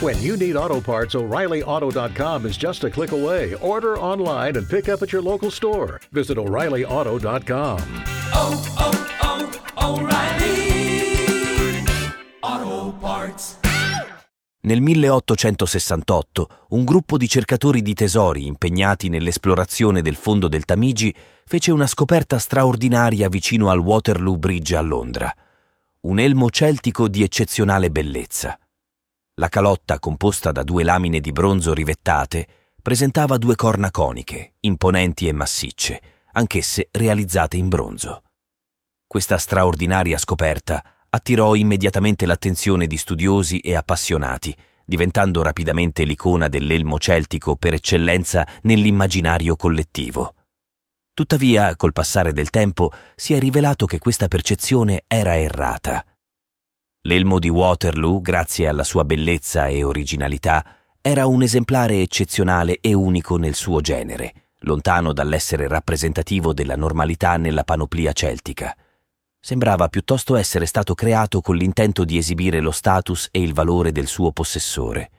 When you need auto parts, O'ReillyAuto.com is just a click away. Order online and pick up at your local store. Visit O'ReillyAuto.com. Oh, oh, oh, O'Reilly Auto Parts. Nel 1868 un gruppo di cercatori di tesori impegnati nell'esplorazione del fondo del Tamigi fece una scoperta straordinaria vicino al Waterloo Bridge a Londra. Un elmo celtico di eccezionale bellezza. La calotta, composta da due lamine di bronzo rivettate, presentava due corna coniche, imponenti e massicce, anch'esse realizzate in bronzo. Questa straordinaria scoperta attirò immediatamente l'attenzione di studiosi e appassionati, diventando rapidamente l'icona dell'elmo celtico per eccellenza nell'immaginario collettivo. Tuttavia, col passare del tempo, si è rivelato che questa percezione era errata. L'elmo di Waterloo, grazie alla sua bellezza e originalità, era un esemplare eccezionale e unico nel suo genere, lontano dall'essere rappresentativo della normalità nella panoplia celtica. Sembrava piuttosto essere stato creato con l'intento di esibire lo status e il valore del suo possessore.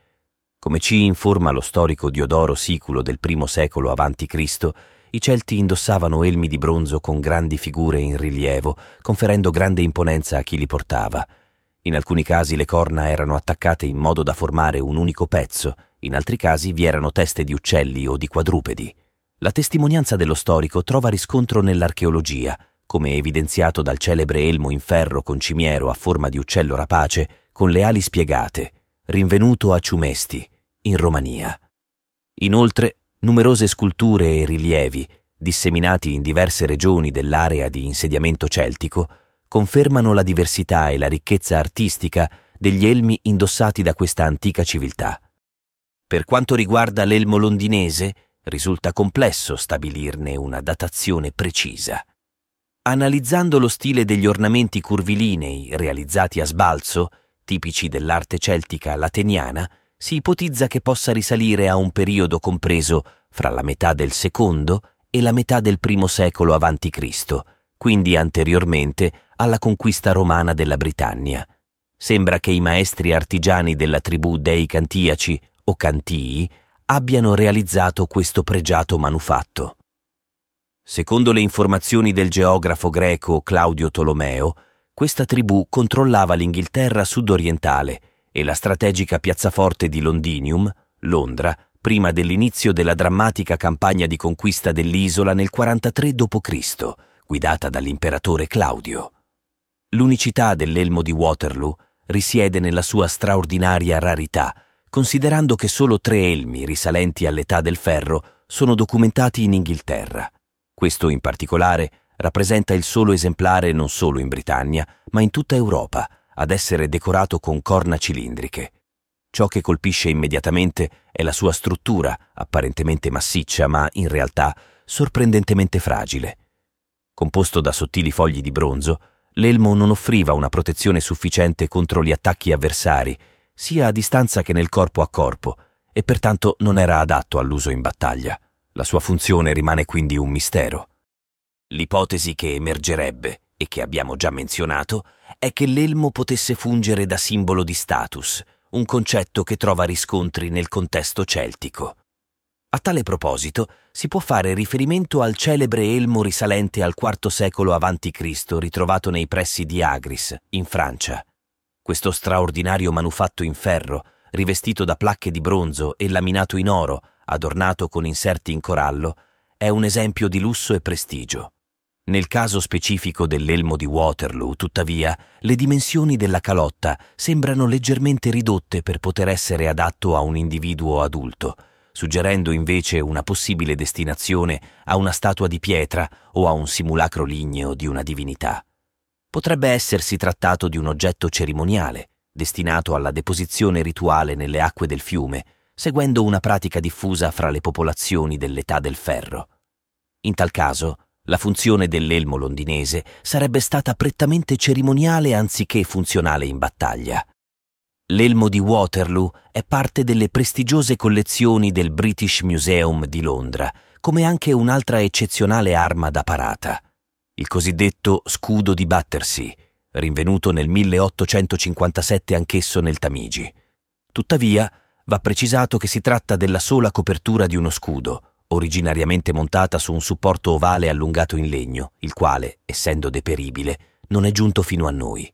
Come ci informa lo storico Diodoro Siculo del I secolo a.C., i Celti indossavano elmi di bronzo con grandi figure in rilievo, conferendo grande imponenza a chi li portava. In alcuni casi le corna erano attaccate in modo da formare un unico pezzo, in altri casi vi erano teste di uccelli o di quadrupedi. La testimonianza dello storico trova riscontro nell'archeologia, come evidenziato dal celebre elmo in ferro con cimiero a forma di uccello rapace con le ali spiegate, rinvenuto a Ciumesti, in Romania. Inoltre, numerose sculture e rilievi, disseminati in diverse regioni dell'area di insediamento celtico, confermano la diversità e la ricchezza artistica degli elmi indossati da questa antica civiltà. Per quanto riguarda l'elmo londinese, risulta complesso stabilirne una datazione precisa. Analizzando lo stile degli ornamenti curvilinei realizzati a sbalzo, tipici dell'arte celtica lateniana, si ipotizza che possa risalire a un periodo compreso fra la metà del secondo e la metà del primo secolo a.C., quindi anteriormente alla conquista romana della Britannia. Sembra che i maestri artigiani della tribù dei Cantiaci o Cantii abbiano realizzato questo pregiato manufatto. Secondo le informazioni del geografo greco Claudio Tolomeo, questa tribù controllava l'Inghilterra sudorientale e la strategica piazzaforte di Londinium, Londra, prima dell'inizio della drammatica campagna di conquista dell'isola nel 43 d.C., guidata dall'imperatore Claudio. L'unicità dell'elmo di Waterloo risiede nella sua straordinaria rarità, considerando che solo tre elmi risalenti all'età del ferro sono documentati in Inghilterra. Questo in particolare rappresenta il solo esemplare non solo in Britannia, ma in tutta Europa, ad essere decorato con corna cilindriche. Ciò che colpisce immediatamente è la sua struttura, apparentemente massiccia, ma in realtà sorprendentemente fragile. Composto da sottili fogli di bronzo, l'elmo non offriva una protezione sufficiente contro gli attacchi avversari, sia a distanza che nel corpo a corpo, e pertanto non era adatto all'uso in battaglia. La sua funzione rimane quindi un mistero. L'ipotesi che emergerebbe, e che abbiamo già menzionato, è che l'elmo potesse fungere da simbolo di status, un concetto che trova riscontri nel contesto celtico. A tale proposito si può fare riferimento al celebre elmo risalente al IV secolo a.C. ritrovato nei pressi di Agris, in Francia. Questo straordinario manufatto in ferro, rivestito da placche di bronzo e laminato in oro, adornato con inserti in corallo, è un esempio di lusso e prestigio. Nel caso specifico dell'elmo di Waterloo, tuttavia, le dimensioni della calotta sembrano leggermente ridotte per poter essere adatto a un individuo adulto, suggerendo invece una possibile destinazione a una statua di pietra o a un simulacro ligneo di una divinità. Potrebbe essersi trattato di un oggetto cerimoniale, destinato alla deposizione rituale nelle acque del fiume, seguendo una pratica diffusa fra le popolazioni dell'età del ferro. In tal caso, la funzione dell'elmo londinese sarebbe stata prettamente cerimoniale anziché funzionale in battaglia. L'elmo di Waterloo è parte delle prestigiose collezioni del British Museum di Londra, come anche un'altra eccezionale arma da parata, il cosiddetto scudo di Battersea, rinvenuto nel 1857 anch'esso nel Tamigi. Tuttavia, va precisato che si tratta della sola copertura di uno scudo, originariamente montata su un supporto ovale allungato in legno, il quale, essendo deperibile, non è giunto fino a noi.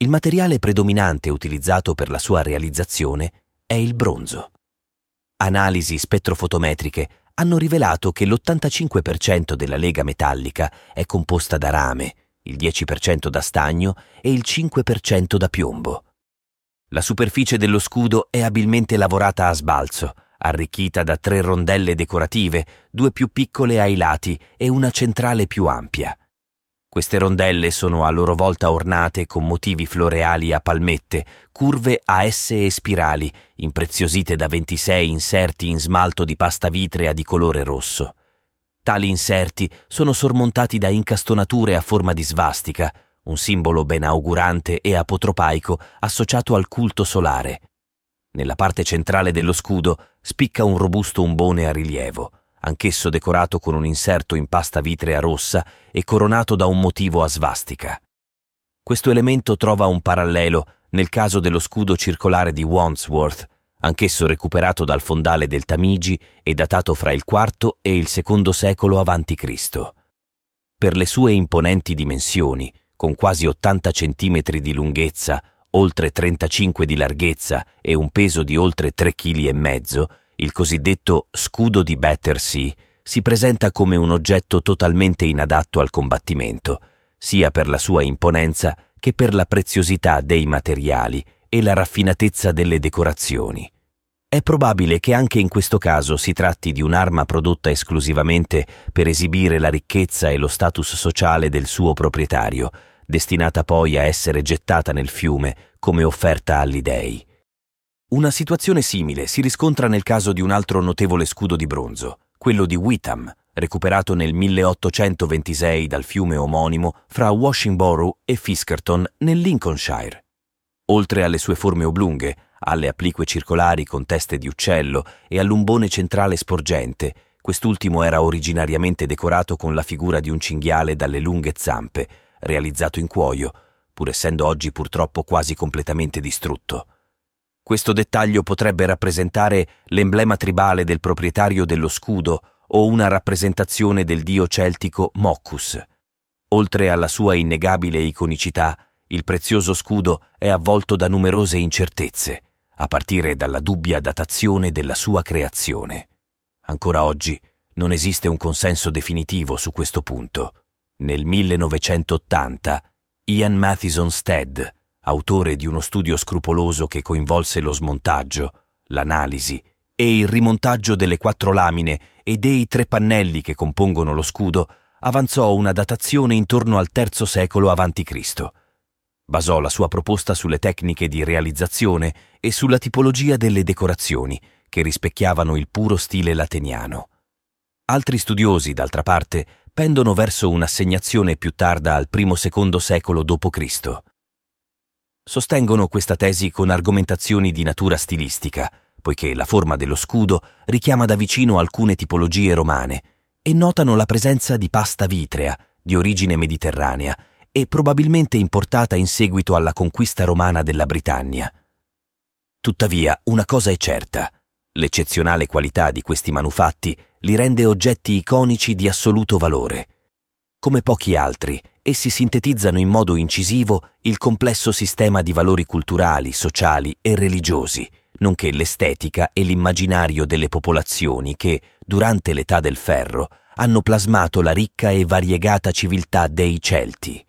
Il materiale predominante utilizzato per la sua realizzazione è il bronzo. Analisi spettrofotometriche hanno rivelato che l'85% della lega metallica è composta da rame, il 10% da stagno e il 5% da piombo. La superficie dello scudo è abilmente lavorata a sbalzo, arricchita da tre rondelle decorative, due più piccole ai lati e una centrale più ampia. Queste rondelle sono a loro volta ornate con motivi floreali a palmette, curve a S e spirali, impreziosite da 26 inserti in smalto di pasta vitrea di colore rosso. Tali inserti sono sormontati da incastonature a forma di svastica, un simbolo benaugurante e apotropaico associato al culto solare. Nella parte centrale dello scudo spicca un robusto umbone a rilievo, anch'esso decorato con un inserto in pasta vitrea rossa e coronato da un motivo a svastica. Questo elemento trova un parallelo nel caso dello scudo circolare di Wandsworth, anch'esso recuperato dal fondale del Tamigi e datato fra il IV e il II secolo a.C. Per le sue imponenti dimensioni, con quasi 80 cm di lunghezza, oltre 35 di larghezza e un peso di oltre 3,5 kg, il cosiddetto scudo di Battersea si presenta come un oggetto totalmente inadatto al combattimento, sia per la sua imponenza che per la preziosità dei materiali e la raffinatezza delle decorazioni. È probabile che anche in questo caso si tratti di un'arma prodotta esclusivamente per esibire la ricchezza e lo status sociale del suo proprietario, destinata poi a essere gettata nel fiume come offerta agli dei. Una situazione simile si riscontra nel caso di un altro notevole scudo di bronzo, quello di Witham, recuperato nel 1826 dal fiume omonimo fra Washingborough e Fiskerton nel Lincolnshire. Oltre alle sue forme oblunghe, alle applique circolari con teste di uccello e all'umbone centrale sporgente, quest'ultimo era originariamente decorato con la figura di un cinghiale dalle lunghe zampe, realizzato in cuoio, pur essendo oggi purtroppo quasi completamente distrutto. Questo dettaglio potrebbe rappresentare l'emblema tribale del proprietario dello scudo o una rappresentazione del dio celtico Moccus. Oltre alla sua innegabile iconicità, il prezioso scudo è avvolto da numerose incertezze, a partire dalla dubbia datazione della sua creazione. Ancora oggi non esiste un consenso definitivo su questo punto. Nel 1980 Ian Mathison Stead, autore di uno studio scrupoloso che coinvolse lo smontaggio, l'analisi e il rimontaggio delle quattro lamine e dei tre pannelli che compongono lo scudo, avanzò una datazione intorno al III secolo a.C. Basò la sua proposta sulle tecniche di realizzazione e sulla tipologia delle decorazioni, che rispecchiavano il puro stile lateniano. Altri studiosi, d'altra parte, pendono verso un'assegnazione più tarda al primo-secondo secolo d.C. Sostengono questa tesi con argomentazioni di natura stilistica, poiché la forma dello scudo richiama da vicino alcune tipologie romane, e notano la presenza di pasta vitrea, di origine mediterranea, e probabilmente importata in seguito alla conquista romana della Britannia. Tuttavia, una cosa è certa. L'eccezionale qualità di questi manufatti li rende oggetti iconici di assoluto valore. Come pochi altri, essi sintetizzano in modo incisivo il complesso sistema di valori culturali, sociali e religiosi, nonché l'estetica e l'immaginario delle popolazioni che, durante l'età del ferro, hanno plasmato la ricca e variegata civiltà dei Celti.